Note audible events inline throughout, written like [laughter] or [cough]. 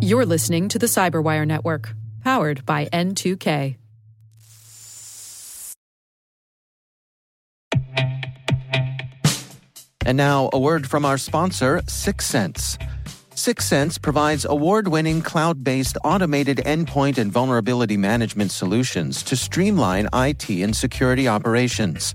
You're listening to the Cyberwire Network, powered by N2K. And now, a word from our sponsor, Syxsense. Syxsense provides award winning cloud based automated endpoint and vulnerability management solutions to streamline IT and security operations.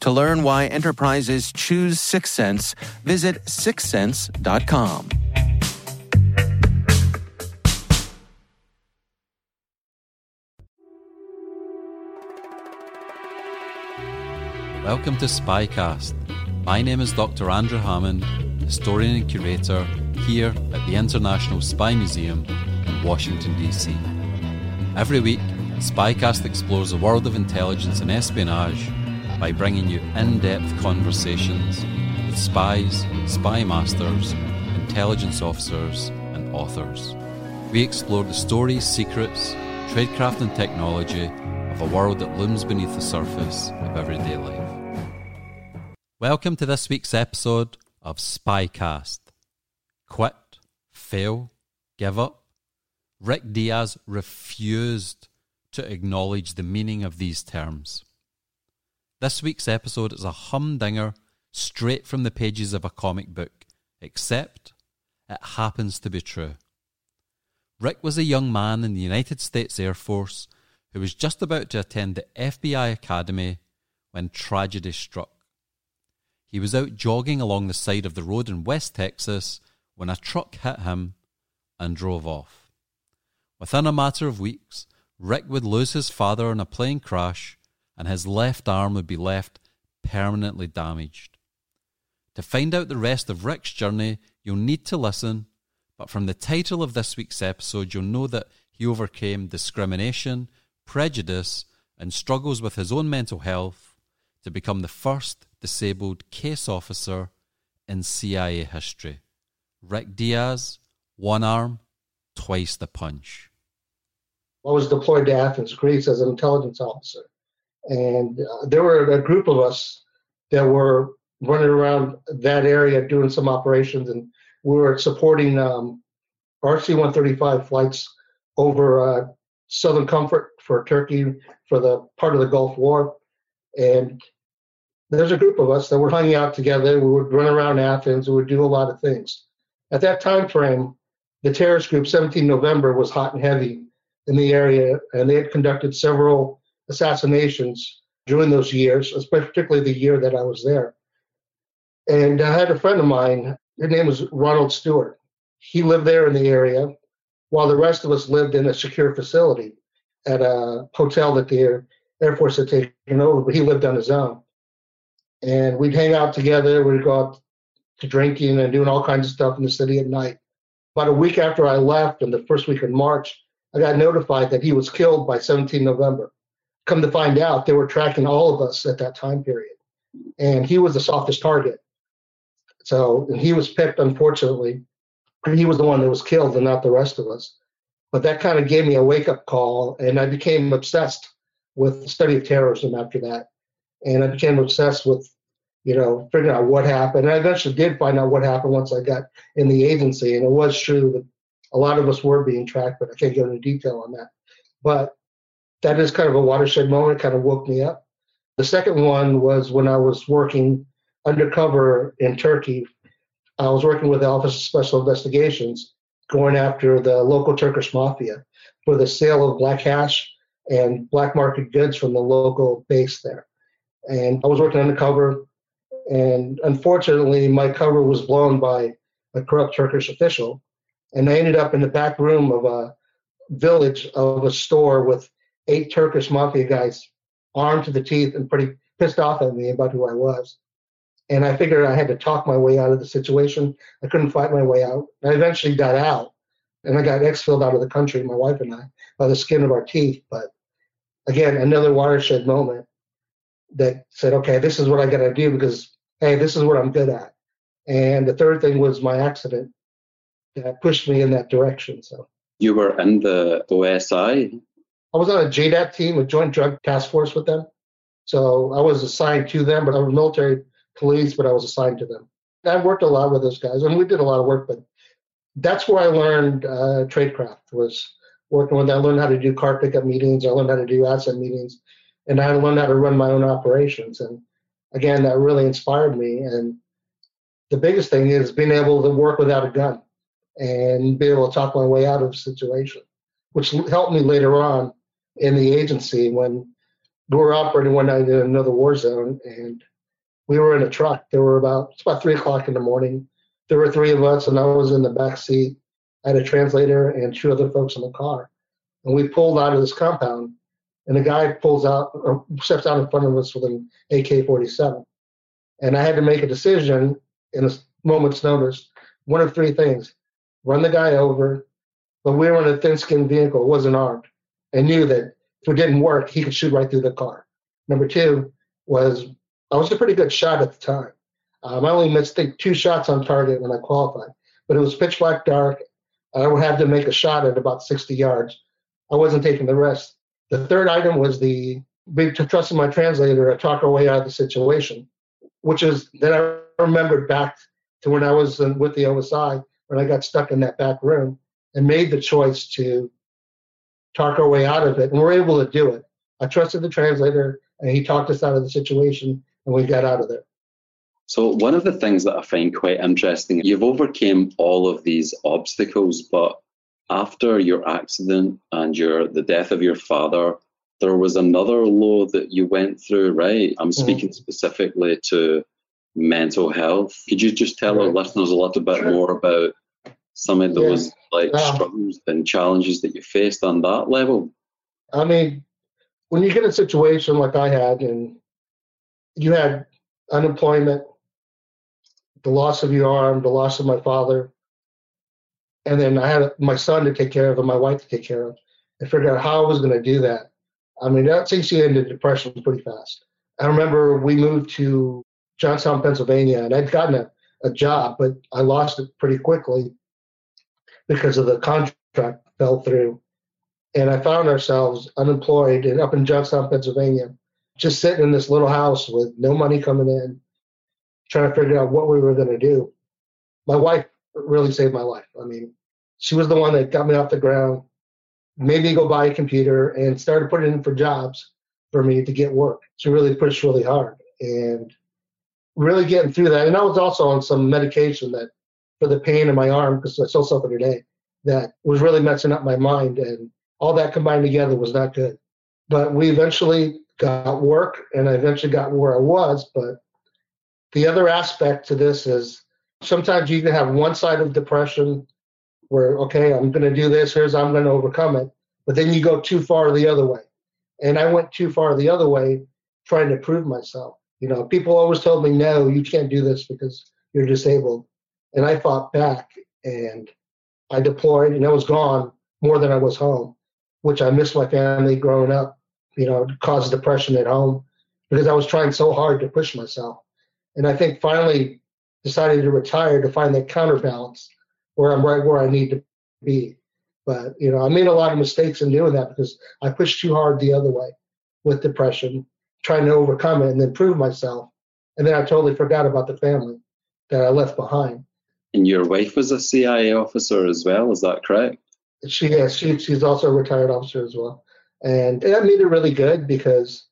To learn why enterprises choose Syxsense, visit syxsense.com. Welcome to Spycast. My name is Dr. Andrew Hammond, historian and curator here at the International Spy Museum in Washington, D.C. Every week, Spycast explores the world of intelligence and espionage by bringing you in depth conversations with spies, spy masters, intelligence officers, and authors. We explore the stories, secrets, tradecraft, and technology of a world that looms beneath the surface of everyday life. Welcome to this week's episode of Spycast. Quit, fail, give up. Rick Diaz refused to acknowledge the meaning of these terms. This week's episode is a humdinger straight from the pages of a comic book, except it happens to be true. Rick was a young man in the United States Air Force who was just about to attend the FBI Academy when tragedy struck. He was out jogging along the side of the road in West Texas when a truck hit him and drove off. Within a matter of weeks, Rick would lose his father in a plane crash and his left arm would be left permanently damaged. To find out the rest of Rick's journey, you'll need to listen, but from the title of this week's episode, you'll know that he overcame discrimination, prejudice, and struggles with his own mental health to become the first disabled case officer in CIA history. Rick Diaz, one arm, twice the punch. I was deployed to Athens, Greece as an intelligence officer. And uh, there were a group of us that were running around that area doing some operations, and we were supporting um, RC 135 flights over uh, Southern Comfort for Turkey for the part of the Gulf War. And there's a group of us that were hanging out together. We would run around Athens. We would do a lot of things. At that time frame, the terrorist group 17 November was hot and heavy in the area, and they had conducted several assassinations during those years, particularly the year that I was there. And I had a friend of mine. His name was Ronald Stewart. He lived there in the area, while the rest of us lived in a secure facility at a hotel that the Air Force had taken over, but he lived on his own and we'd hang out together. We'd go out to drinking and doing all kinds of stuff in the city at night. About a week after I left, in the first week in March, I got notified that he was killed by 17 November. Come to find out, they were tracking all of us at that time period, and he was the softest target. So, and he was picked, unfortunately. He was the one that was killed, and not the rest of us. But that kind of gave me a wake up call, and I became obsessed with the study of terrorism after that and I became obsessed with, you know, figuring out what happened. And I eventually did find out what happened once I got in the agency, and it was true that a lot of us were being tracked, but I can't go into detail on that. But that is kind of a watershed moment. It kind of woke me up. The second one was when I was working undercover in Turkey. I was working with the Office of Special Investigations, going after the local Turkish mafia for the sale of black hash and black market goods from the local base there and I was working undercover. And unfortunately, my cover was blown by a corrupt Turkish official, and I ended up in the back room of a village of a store with eight Turkish mafia guys, armed to the teeth and pretty pissed off at me about who I was. And I figured I had to talk my way out of the situation. I couldn't fight my way out. I eventually got out and I got exiled out of the country, my wife and I, by the skin of our teeth. But again, another watershed moment that said, okay, this is what I got to do because, hey, this is what I'm good at. And the third thing was my accident that pushed me in that direction. So you were in the OSI. I was on a JDAT team, a Joint Drug Task Force with them. So I was assigned to them, but I was military police, but I was assigned to them. I worked a lot with those guys, and we did a lot of work. But that's where I learned uh, tradecraft was working with. I learned how to do car pickup meetings. I learned how to do asset meetings, and I learned how to run my own operations. And again, that really inspired me. And the biggest thing is being able to work without a gun and be able to talk my way out of a situation, which helped me later on in the agency when we were operating one night in another war zone and we were in a truck. There were about it's about three o'clock in the morning. There were three of us, and I was in the back seat. I had a translator and two other folks in the car, and we pulled out of this compound. And a guy pulls out, or steps out in front of us with an AK-47, and I had to make a decision in a moment's notice. One of three things: run the guy over, but we were in a thin-skinned vehicle, it wasn't armed, and knew that if it didn't work, he could shoot right through the car. Number two was I was a pretty good shot at the time. Um, I only missed think, two shots on target when I qualified, but it was pitch black dark. I would have to make a shot at about 60 yards. I wasn't taking the risk. The third item was the big trusting my translator to talk our way out of the situation, which is then I remembered back to when I was with the OSI when I got stuck in that back room and made the choice to talk our way out of it. And we're able to do it. I trusted the translator and he talked us out of the situation and we got out of there. So one of the things that I find quite interesting, you've overcame all of these obstacles, but after your accident and your the death of your father, there was another low that you went through, right? I'm mm-hmm. speaking mm-hmm. specifically to mental health. Could you just tell right. our listeners a little bit sure. more about some of those yeah. like struggles and challenges that you faced on that level? I mean, when you get a situation like I had, and you had unemployment, the loss of your arm, the loss of my father, and then I had my son to take care of and my wife to take care of, and figured out how I was going to do that. I mean, that takes you into depression pretty fast. I remember we moved to Johnstown, Pennsylvania, and I'd gotten a, a job, but I lost it pretty quickly because of the contract fell through. And I found ourselves unemployed and up in Johnstown, Pennsylvania, just sitting in this little house with no money coming in, trying to figure out what we were going to do. My wife really saved my life. I mean, she was the one that got me off the ground, made me go buy a computer, and started putting in for jobs for me to get work. She really pushed really hard and really getting through that. And I was also on some medication that for the pain in my arm because I still suffer today that was really messing up my mind and all that combined together was not good. But we eventually got work and I eventually got where I was. But the other aspect to this is sometimes you can have one side of depression where, okay, I'm going to do this, here's I'm going to overcome it. But then you go too far the other way. And I went too far the other way trying to prove myself. You know, people always told me, no, you can't do this because you're disabled and I fought back and I deployed and I was gone more than I was home, which I missed my family growing up, you know, caused depression at home because I was trying so hard to push myself. And I think finally decided to retire to find that counterbalance where I'm right where I need to be. But, you know, I made a lot of mistakes in doing that because I pushed too hard the other way with depression, trying to overcome it and then prove myself. And then I totally forgot about the family that I left behind. And your wife was a CIA officer as well, is that correct? She is. She, she's also a retired officer as well. And that made it really good because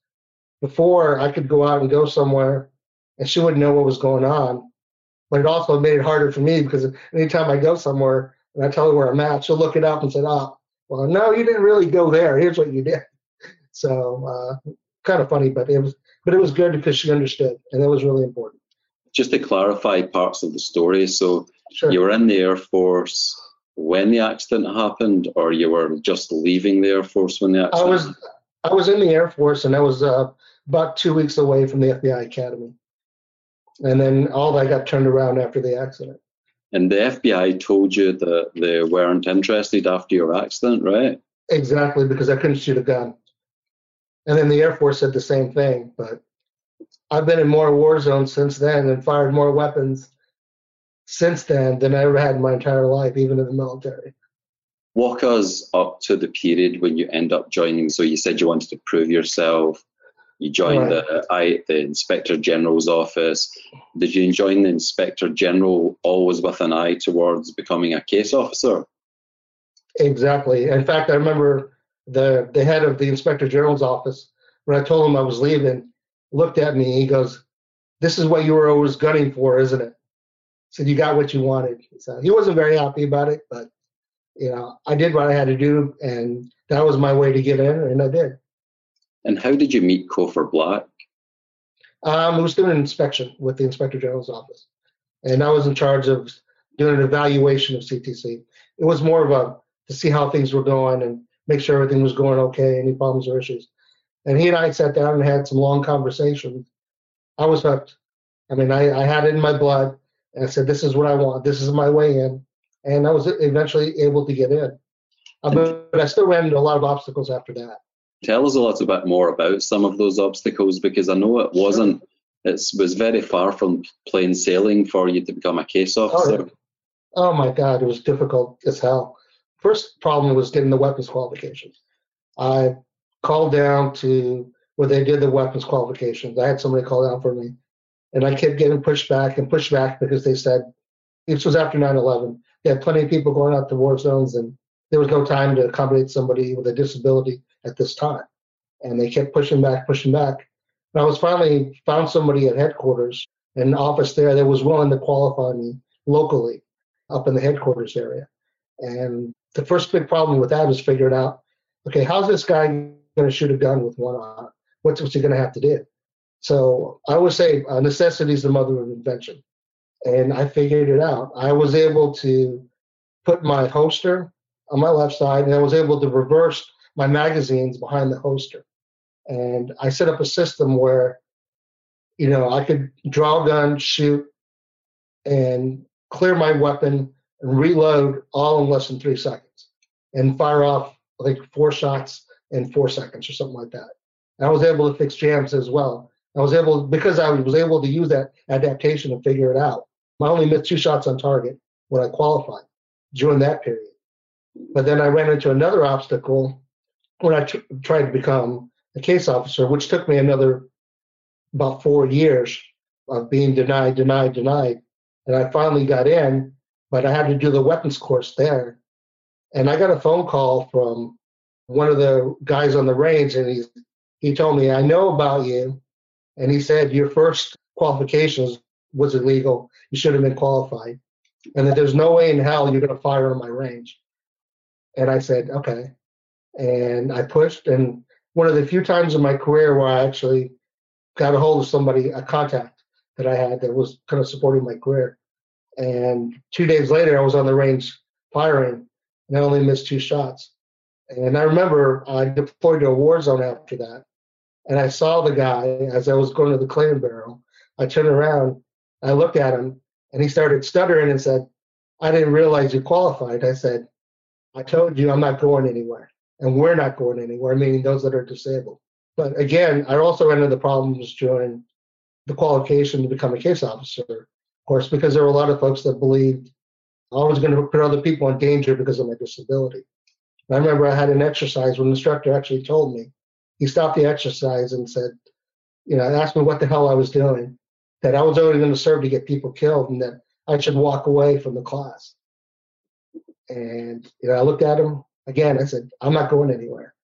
before I could go out and go somewhere and she wouldn't know what was going on. But it also made it harder for me because anytime I go somewhere and I tell her where I'm at, she'll look it up and say, oh, well, no, you didn't really go there. Here's what you did. [laughs] So uh, kind of funny, but it was but it was good because she understood, and that was really important just to clarify parts of the story. So sure. you were in the Air Force when the accident happened, or you were just leaving the Air Force when the accident? I was I was in the Air Force, and I was uh, about two weeks away from the FBI Academy. And then all that got turned around after the accident. And the FBI told you that they weren't interested after your accident, right? Exactly, because I couldn't shoot a gun. And then the Air Force said the same thing. But I've been in more war zones since then and fired more weapons since then than I ever had in my entire life, even in the military. Walk us up to the period when you end up joining. So you said you wanted to prove yourself. You joined right. the I, the Inspector General's office. Did you join the Inspector General always with an eye towards becoming a case officer? Exactly. In fact, I remember the the head of the Inspector General's office when I told him I was leaving, looked at me. He goes, "This is what you were always gunning for, isn't it?" said you got what you wanted. So he wasn't very happy about it, but you know, I did what I had to do, and that was my way to get in, and I did. And how did you meet Cofer Black? Um, I was doing an inspection with the Inspector General's office, and I was in charge of doing an evaluation of CTC. It was more of a to see how things were going and make sure everything was going okay, any problems or issues. And he and I sat down and had some long conversations. I was hooked. I mean, I, I had it in my blood. And I said, this is what I want. This is my way in. And I was eventually able to get in. Uh, but I still ran into a lot of obstacles after that. Tell us a little bit more about some of those obstacles because I know it wasn't, it was very far from plain sailing for you to become a case oh, officer. Oh, oh my God, it was difficult as hell. First problem was getting the weapons qualifications. I called down to where they did the weapons qualifications. I had somebody call down for me and I kept getting pushed back and pushed back because they said this was after 9/11. They had plenty of people going out to war zones, and there was no time to accommodate somebody with a disability at this time. And they kept pushing back, pushing back. And I was finally found somebody at headquarters, an office there that was willing to qualify me locally up in the headquarters area. And the first big problem with that was figuring out, okay, how's this guy going to shoot a gun with one arm? What's, what's he going to have to do? So I would say uh, necessity is the mother of invention. And I figured it out. I was able to put my holster on my left side, and I was able to reverse my magazines behind the holster. And I set up a system where, you know, I could draw a gun, shoot, and clear my weapon and reload all in less than three seconds and fire off like four shots in four seconds or something like that. And I was able to fix jams as well. I was able because I was able to use that adaptation and figure it out. I only missed two shots on target when I qualified during that period. But then I ran into another obstacle when I tr- tried to become a case officer, which took me another about four years of being denied, denied, denied. And I finally got in, but I had to do the weapons course there. And I got a phone call from one of the guys on the range, and he he told me, "I know about you and he said your first qualifications was illegal. You should have been qualified, and that there's no way in hell you're going to fire on my range. And I said, okay. And I pushed, and one of the few times in my career where I actually got a hold of somebody, a contact that I had that was kind of supporting my career. And two days later, I was on the range firing, and I only missed two shots. And I remember I deployed to a war zone after that, and I saw the guy as I was going to the clam barrel. I turned around, I looked at him, and he started stuttering and said, I didn't realize you qualified. I said, I told you I'm not going anywhere, and we're not going anywhere, meaning those that are disabled. But again, I also ran into problems during the qualification to become a case officer, of course, because there were a lot of folks that believed I was going to put other people in danger because of my disability. I remember I had an exercise when the instructor actually told me, he stopped the exercise and said, you know, asked me what the hell I was doing, that I was only going to serve to get people killed, and that I should walk away from the class. And you know, I looked at him again. I said, I'm not going anywhere.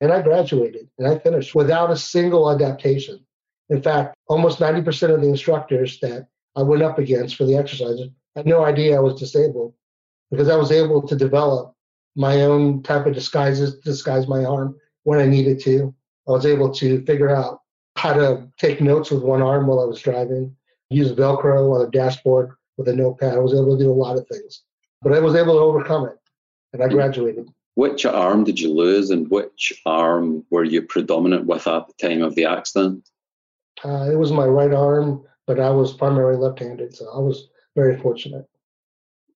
And I graduated and I finished without a single adaptation. In fact, almost 90% of the instructors that I went up against for the exercises had no idea I was disabled because I was able to develop my own type of disguises, disguise my arm when I needed to. I was able to figure out how to take notes with one arm while I was driving, use Velcro on the dashboard with a notepad. I was able to do a lot of things, but I was able to overcome it, and I graduated. Which arm did you lose, and which arm were you predominant with at the time of the accident? Uh, it was my right arm but I was primarily left-handed, so I was very fortunate.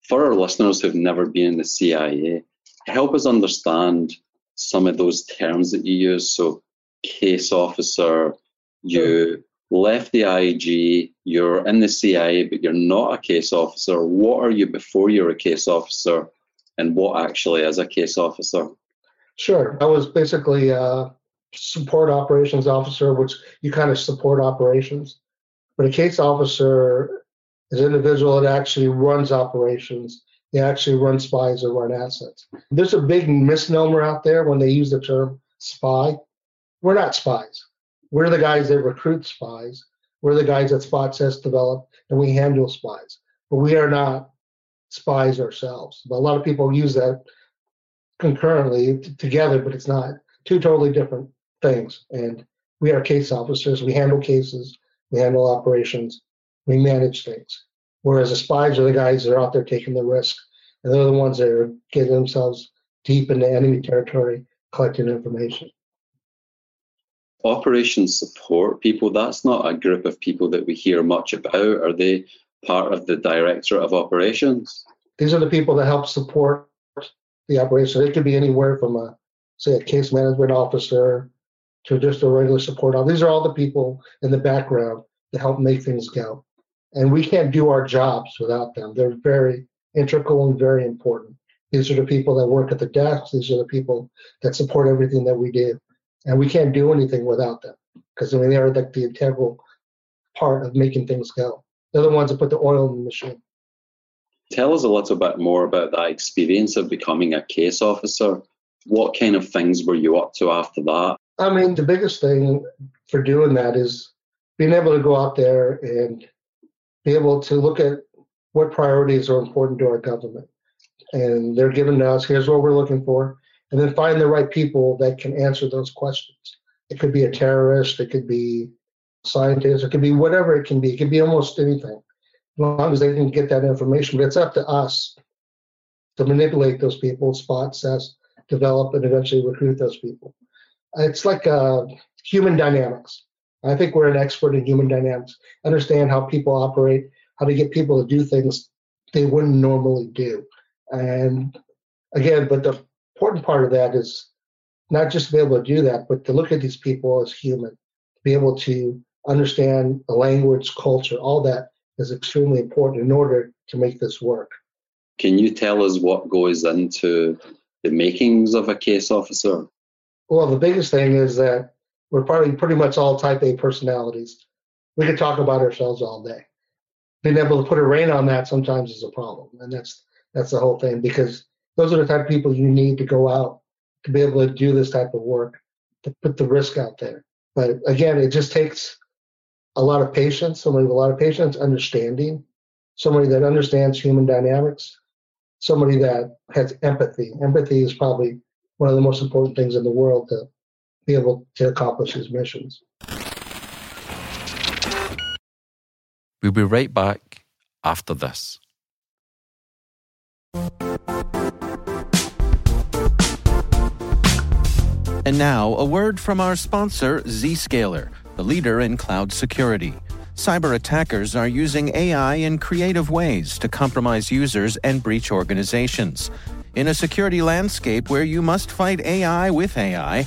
For our listeners who've never been in the CIA, help us understand some of those terms that you use. So, case officer, you left the IG, you're in the CIA, but you're not a case officer. What are you before you're a case officer, and what actually is a case officer? Sure. I was basically a support operations officer, which you kind of support operations. But a case officer is an individual that actually runs operations. They actually run spies or run assets. There's a big misnomer out there when they use the term spy. We're not spies. We're the guys that recruit spies. We're the guys that spot test develop and we handle spies. But we are not spies ourselves. But a lot of people use that concurrently t- together, but it's not. Two totally different things. And we are case officers. We handle cases. We handle operations. We manage things. Whereas the spies are the guys that are out there taking the risk, and they're the ones that are getting themselves deep into enemy territory, collecting information. Operation support people, that's not a group of people that we hear much about. Are they part of the Directorate of Operations? These are the people that help support the operation. It could be anywhere from a, say, a case management officer to just a regular support officer. These are all the people in the background that help make things go. And we can't do our jobs without them. They're very integral and very important. These are the people that work at the desk. These are the people that support everything that we do. And we can't do anything without them because I mean they are like the integral part of making things go. They're the ones that put the oil in the machine. Tell us a little bit more about that experience of becoming a case officer. What kind of things were you up to after that? I mean, the biggest thing for doing that is being able to go out there and be able to look at what priorities are important to our government. And they're given to us, here's what we're looking for, and then find the right people that can answer those questions. It could be a terrorist, it could be scientists, it could be whatever it can be. It could be almost anything, as long as they can get that information. But it's up to us to manipulate those people, spot, assess, develop, and eventually recruit those people. It's like uh, human dynamics. I think we're an expert in human dynamics, understand how people operate, how to get people to do things they wouldn't normally do. And again, but the important part of that is not just to be able to do that, but to look at these people as human, to be able to understand the language, culture, all that is extremely important in order to make this work. Can you tell us what goes into the makings of a case officer? Well, the biggest thing is that we're probably pretty much all type A personalities. We could talk about ourselves all day. Being able to put a rein on that sometimes is a problem, and that's that's the whole thing because those are the type of people you need to go out to be able to do this type of work, to put the risk out there. But again, it just takes a lot of patience, somebody with a lot of patience, understanding, somebody that understands human dynamics, somebody that has empathy. Empathy is probably one of the most important things in the world to be able to accomplish his missions. We'll be right back after this. And now, a word from our sponsor, Zscaler, the leader in cloud security. Cyber attackers are using AI in creative ways to compromise users and breach organizations. In a security landscape where you must fight AI with AI,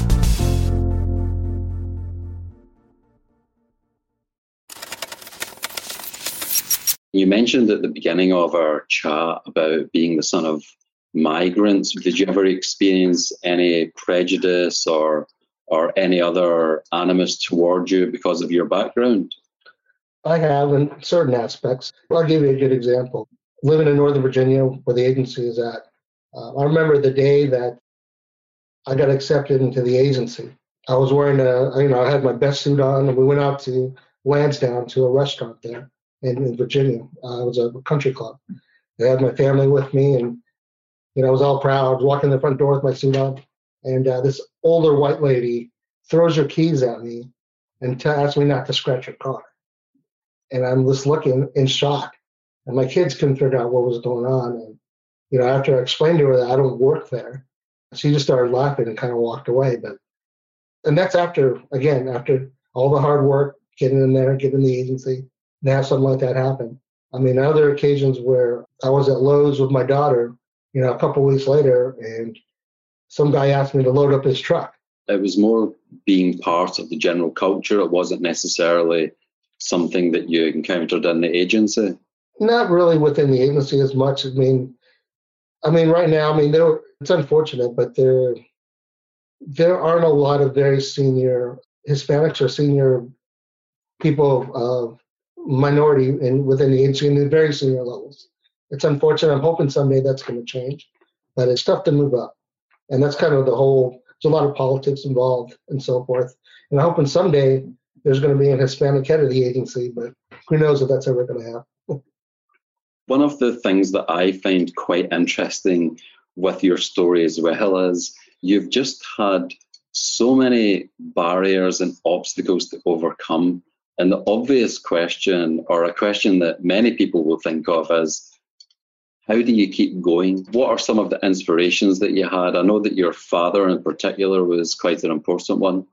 You mentioned at the beginning of our chat about being the son of migrants. Did you ever experience any prejudice or or any other animus toward you because of your background? I have in certain aspects. I'll give you a good example. Living in Northern Virginia, where the agency is at, uh, I remember the day that I got accepted into the agency. I was wearing a, you know, I had my best suit on, and we went out to Lansdowne to a restaurant there. In, in Virginia. Uh, it was a country club. I had my family with me, and you know, I was all proud, walking the front door with my suit on, and uh, this older white lady throws her keys at me and t- asks me not to scratch her car. And I'm just looking in shock, and my kids couldn't figure out what was going on. And you know, after I explained to her that I don't work there, she just started laughing and kind of walked away. But and that's after again after all the hard work, getting in there, getting the agency, something like that happen. I mean, other occasions where I was at Lowe's with my daughter, you know, a couple weeks later, and some guy asked me to load up his truck. It was more being part of the general culture. It wasn't necessarily something that you encountered in the agency. Not really within the agency as much. I mean, I mean, right now, I mean, there, it's unfortunate, but there, there aren't a lot of very senior Hispanics or senior people of minority in within the agency in the very senior levels. It's unfortunate. I'm hoping someday that's going to change, but it's tough to move up, and that's kind of the whole. There's a lot of politics involved and so forth, and I'm hoping someday there's going to be an Hispanic head of the agency, but who knows if that's ever going to happen. [laughs] One of the things that I find quite interesting with your story as well is you've just had so many barriers and obstacles to overcome and the obvious question, or a question that many people will think of, is how do you keep going? What are some of the inspirations that you had? I know that your father, in particular, was quite an important one.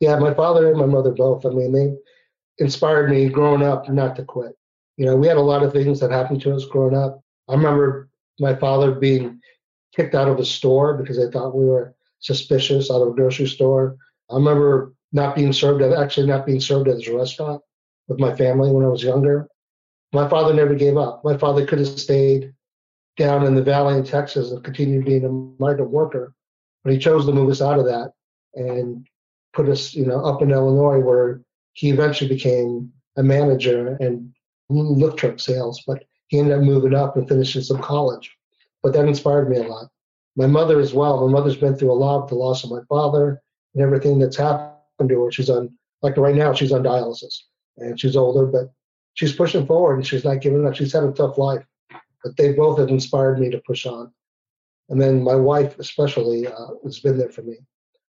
Yeah, my father and my mother both. I mean, they inspired me growing up not to quit. You know, we had a lot of things that happened to us growing up. I remember my father being kicked out of a store because they thought we were suspicious out of a grocery store. I remember not being served at actually not being served at a restaurant with my family when I was younger. My father never gave up. My father could have stayed down in the valley in Texas and continued being a migrant worker, but he chose to move us out of that and put us, you know, up in Illinois where he eventually became a manager and lift truck sales. But he ended up moving up and finishing some college. But that inspired me a lot. My mother as well. My mother's been through a lot, the loss of my father and everything that's happened to her. She's on like right now she's on dialysis and she's older, but she's pushing forward and she's not giving up. She's had a tough life, but they both have inspired me to push on. And then my wife especially uh, has been there for me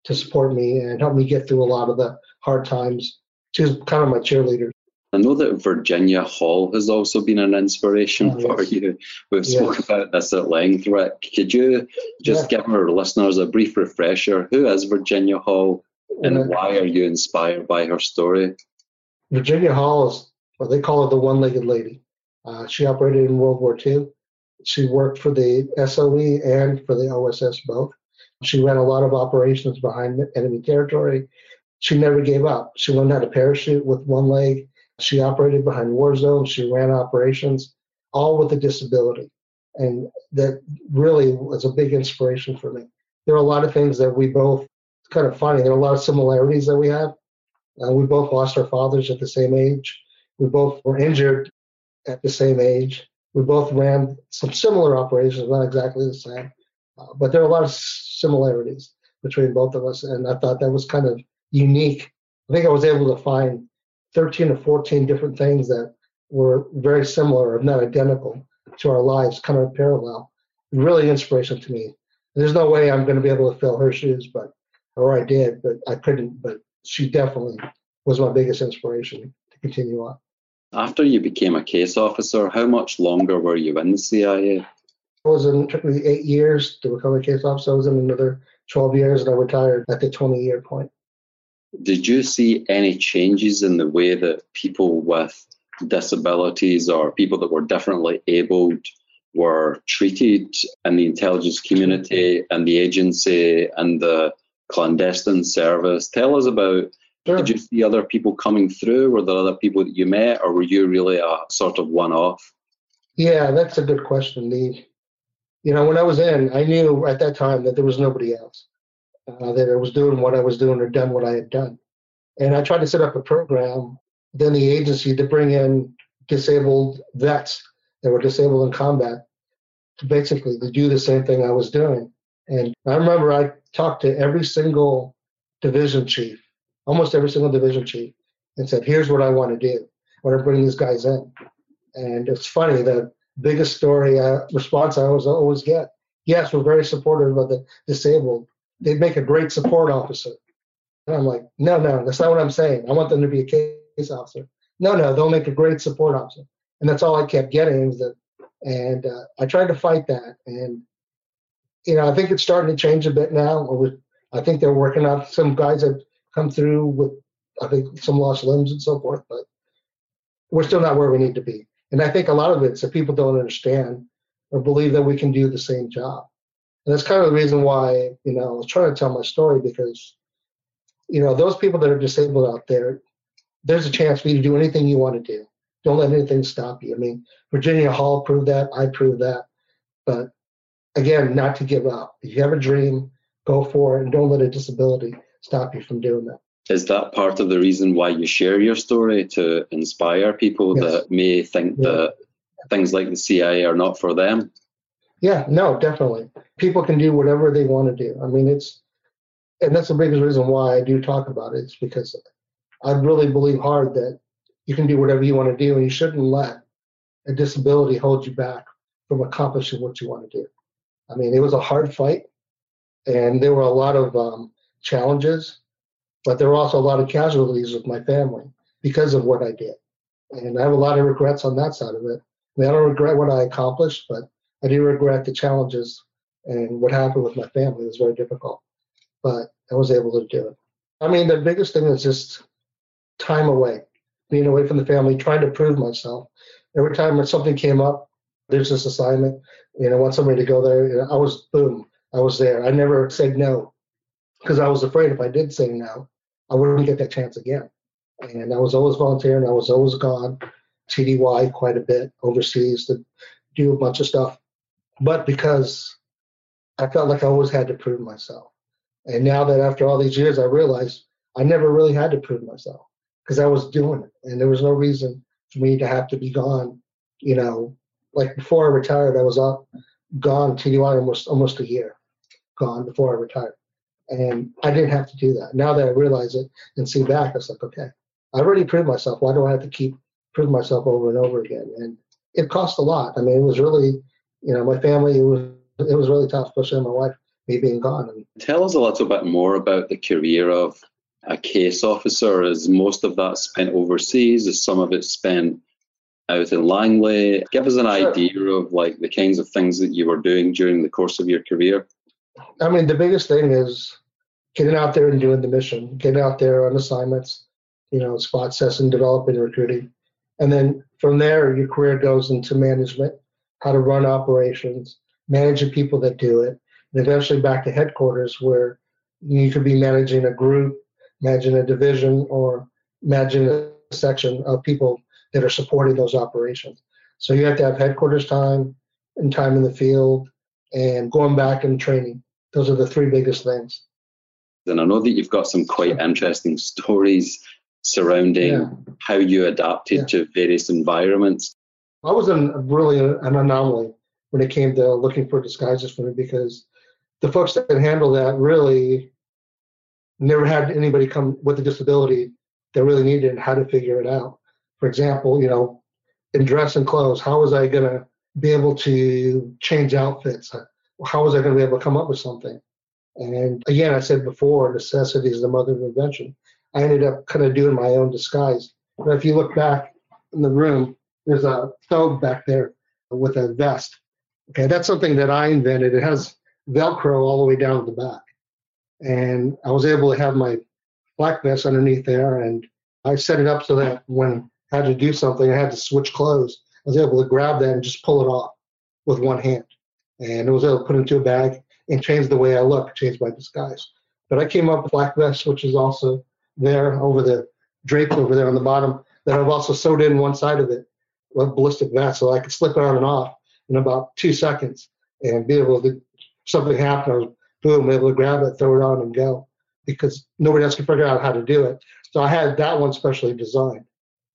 to support me and help me get through a lot of the hard times. She's kind of my cheerleader. I know that Virginia Hall has also been an inspiration oh, for yes. you. We've yes. spoken about this at length, Rick. Could you just yeah. give our listeners a brief refresher? Who is Virginia Hall and why are you inspired by her story? Virginia Hall is what they call her the one legged lady. Uh, she operated in World War II. She worked for the SOE and for the OSS both. She ran a lot of operations behind enemy territory. She never gave up. She learned how to parachute with one leg. She operated behind war zones. She ran operations, all with a disability. And that really was a big inspiration for me. There are a lot of things that we both kind of funny. There are a lot of similarities that we have. Uh, we both lost our fathers at the same age. We both were injured at the same age. We both ran some similar operations, not exactly the same, uh, but there are a lot of similarities between both of us. And I thought that was kind of unique. I think I was able to find 13 or 14 different things that were very similar, if not identical, to our lives, kind of parallel. Really inspirational to me. There's no way I'm going to be able to fill her shoes, but or I did, but I couldn't. But she definitely was my biggest inspiration to continue on. After you became a case officer, how much longer were you in the CIA? I was in, it took me eight years to become a case officer. I was in another 12 years and I retired at the 20 year point. Did you see any changes in the way that people with disabilities or people that were differently abled were treated in the intelligence community and the agency and the clandestine service. Tell us about sure. did you see other people coming through? Were there other people that you met, or were you really a sort of one off? Yeah, that's a good question. The you know, when I was in, I knew at that time that there was nobody else uh, that I was doing what I was doing or done what I had done. And I tried to set up a program then the agency to bring in disabled vets that were disabled in combat to basically to do the same thing I was doing. And I remember I talked to every single division chief, almost every single division chief, and said, here's what I want to do. I want to bring these guys in. And it's funny, the biggest story uh, response I always always get, yes, we're very supportive of the disabled. They'd make a great support officer. And I'm like, no, no, that's not what I'm saying. I want them to be a case officer. No, no, they'll make a great support officer. And that's all I kept getting that, and uh, I tried to fight that. And, you know, I think it's starting to change a bit now. I think they're working on some guys that come through with, I think, some lost limbs and so forth, but we're still not where we need to be. And I think a lot of it's that people don't understand or believe that we can do the same job. And that's kind of the reason why, you know, I was trying to tell my story because, you know, those people that are disabled out there, there's a chance for you to do anything you want to do. Don't let anything stop you. I mean, Virginia Hall proved that. I proved that. But again, not to give up. If you have a dream, go for it and don't let a disability stop you from doing that. Is that part of the reason why you share your story to inspire people yes. that may think yeah. that things like the CIA are not for them? Yeah, no, definitely. People can do whatever they want to do. I mean, it's, and that's the biggest reason why I do talk about it. It's because I really believe hard that you can do whatever you want to do, and you shouldn't let a disability hold you back from accomplishing what you want to do. I mean, it was a hard fight, and there were a lot of um, challenges, but there were also a lot of casualties with my family because of what I did. And I have a lot of regrets on that side of it. I, mean, I don't regret what I accomplished, but I do regret the challenges and what happened with my family. It was very difficult, but I was able to do it. I mean, the biggest thing is just time away, being away from the family, trying to prove myself. Every time something came up, there's this assignment, you know, want somebody to go there. You know, I was, boom, I was there. I never said no because I was afraid if I did say no, I wouldn't get that chance again. And I was always volunteering. I was always gone, TDY quite a bit overseas to do a bunch of stuff. But because I felt like I always had to prove myself. And now that after all these years, I realized I never really had to prove myself because I was doing it. And there was no reason for me to have to be gone. You know, like before I retired, I was up, gone TDY almost almost a year, gone before I retired. And I didn't have to do that. Now that I realize it and see back, it's like, okay, I already proved myself. Why do I have to keep proving myself over and over again? And it cost a lot. I mean, it was really, you know, my family, it was, it was really tough, especially my wife, me being gone. And, Tell us a little bit more about the career of a case officer. Is most of that spent overseas? Is some of it spent out in Langley? Give us an sure. idea of like the kinds of things that you were doing during the course of your career. I mean, the biggest thing is getting out there and doing the mission, getting out there on assignments, you know, spot assessing, developing, recruiting. And then from there, your career goes into management, how to run operations, manage the people that do it, and eventually back to headquarters where you could be managing a group, managing a division, or managing a section of people that are supporting those operations. So you have to have headquarters time and time in the field and going back and training. Those are the three biggest things. And I know that you've got some quite interesting stories surrounding yeah. how you adapted yeah. to various environments. I was an, really an anomaly when it came to looking for disguises for me because the folks that handle that really never had anybody come with a disability that really needed and how to figure it out. For example, you know, in dress and clothes, how was I going to be able to change outfits? How was I going to be able to come up with something? And again, I said before, necessity is the mother of invention. I ended up kind of doing my own disguise. But if you look back in the room, there's a thobe back there with a vest. Okay, that's something that I invented. It has Velcro all the way down the back. And I was able to have my black vest underneath there. And I set it up so that when had to do something, I had to switch clothes. I was able to grab that and just pull it off with one hand. And I was able to put it into a bag and change the way I look, change my disguise. But I came up with black vest, which is also there over the draped over there on the bottom that I've also sewed in one side of it with ballistic vest so I could slip it on and off in about two seconds and be able to something happen, was boom, able to grab it, throw it on and go because nobody else could figure out how to do it. So I had that one specially designed.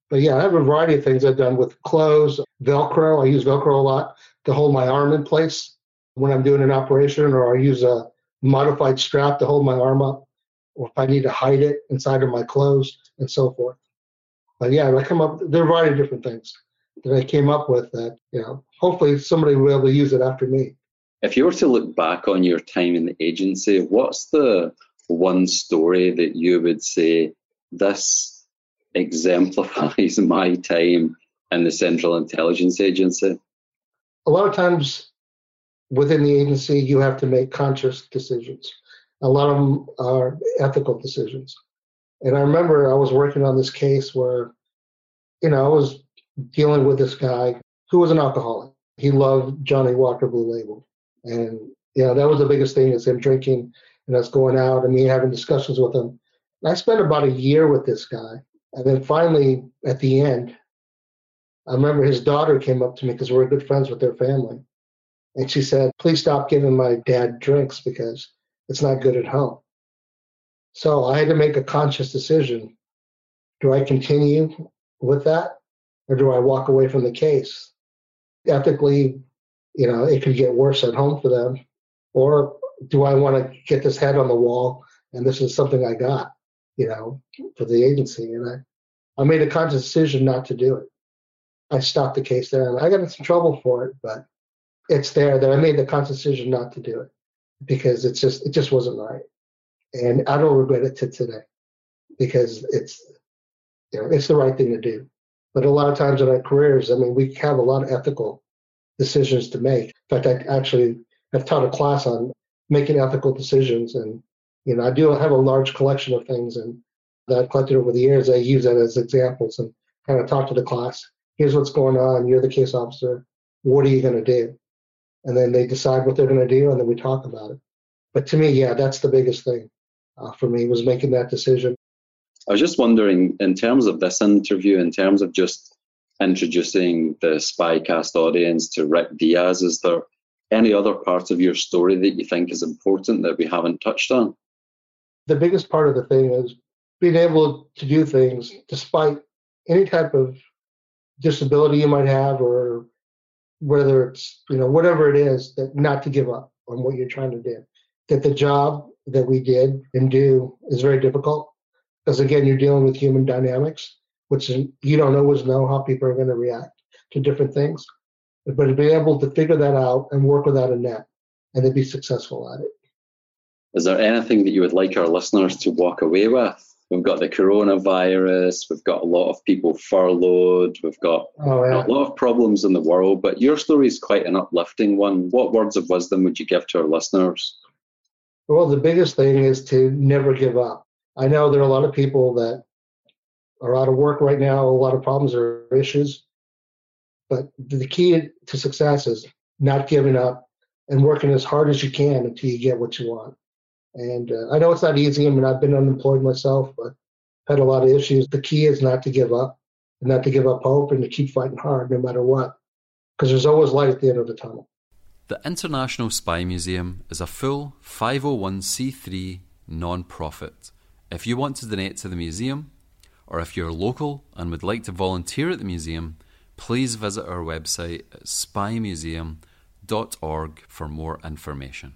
But yeah, I have a variety of things I've done with clothes, Velcro. I use Velcro a lot to hold my arm in place when I'm doing an operation, or I use a modified strap to hold my arm up or if I need to hide it inside of my clothes and so forth. But yeah, I come up, there are a variety of different things that I came up with that, you know, hopefully somebody will be able to use it after me. If you were to look back on your time in the agency, what's the one story that you would say this exemplifies [laughs] my time in the Central Intelligence Agency? A lot of times within the agency, you have to make conscious decisions. A lot of them are ethical decisions. And I remember I was working on this case where, you know, I was dealing with this guy who was an alcoholic. He loved Johnnie Walker Blue Label. And, you know, that was the biggest thing is him drinking and us going out and me having discussions with him. And I spent about a year with this guy. And then finally, at the end, I remember his daughter came up to me because we're good friends with their family. And she said, please stop giving my dad drinks because it's not good at home. So I had to make a conscious decision. Do I continue with that or do I walk away from the case? Ethically, you know, it could get worse at home for them. Or do I want to get this head on the wall and this is something I got, you know, for the agency? And I, I made a conscious decision not to do it. I stopped the case there and I got in some trouble for it, but it's there that I made the conscious decision not to do it because it's just it just wasn't right. And I don't regret it to today because it's you know it's the right thing to do. But a lot of times in our careers, I mean, we have a lot of ethical decisions to make. In fact, I actually have taught a class on making ethical decisions, and you know, I do have a large collection of things, and that I've collected over the years. I use that as examples and kind of talk to the class. Here's what's going on. You're the case officer. What are you going to do? And then they decide what they're going to do, and then we talk about it. But to me, yeah, that's the biggest thing uh, for me was making that decision. I was just wondering, in terms of this interview, in terms of just introducing the Spycast audience to Rick Diaz, is there any other part of your story that you think is important that we haven't touched on? The biggest part of the thing is being able to do things despite any type of disability you might have or whether it's you know whatever it is that not to give up on what you're trying to do. That the job that we did and do is very difficult because again you're dealing with human dynamics which you don't always know how people are going to react to different things. But to be able to figure that out and work without a net and to be successful at it is there anything that you would like our listeners to walk away with We've got the coronavirus. We've got a lot of people furloughed. We've got oh, yeah. a lot of problems in the world. But your story is quite an uplifting one. What words of wisdom would you give to our listeners? Well, the biggest thing is to never give up. I know there are a lot of people that are out of work right now. A lot of problems or issues. But the key to success is not giving up and working as hard as you can until you get what you want. And uh, I know it's not easy. I mean, I've been unemployed myself, but had a lot of issues. The key is not to give up, and not to give up hope, and to keep fighting hard no matter what, because there's always light at the end of the tunnel. The International Spy Museum is a full 501c3 non profit. If you want to donate to the museum, or if you're local and would like to volunteer at the museum, please visit our website at spymuseum.org for more information.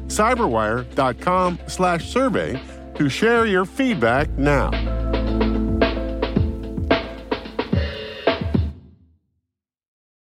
cyberwire.com slash survey to share your feedback now.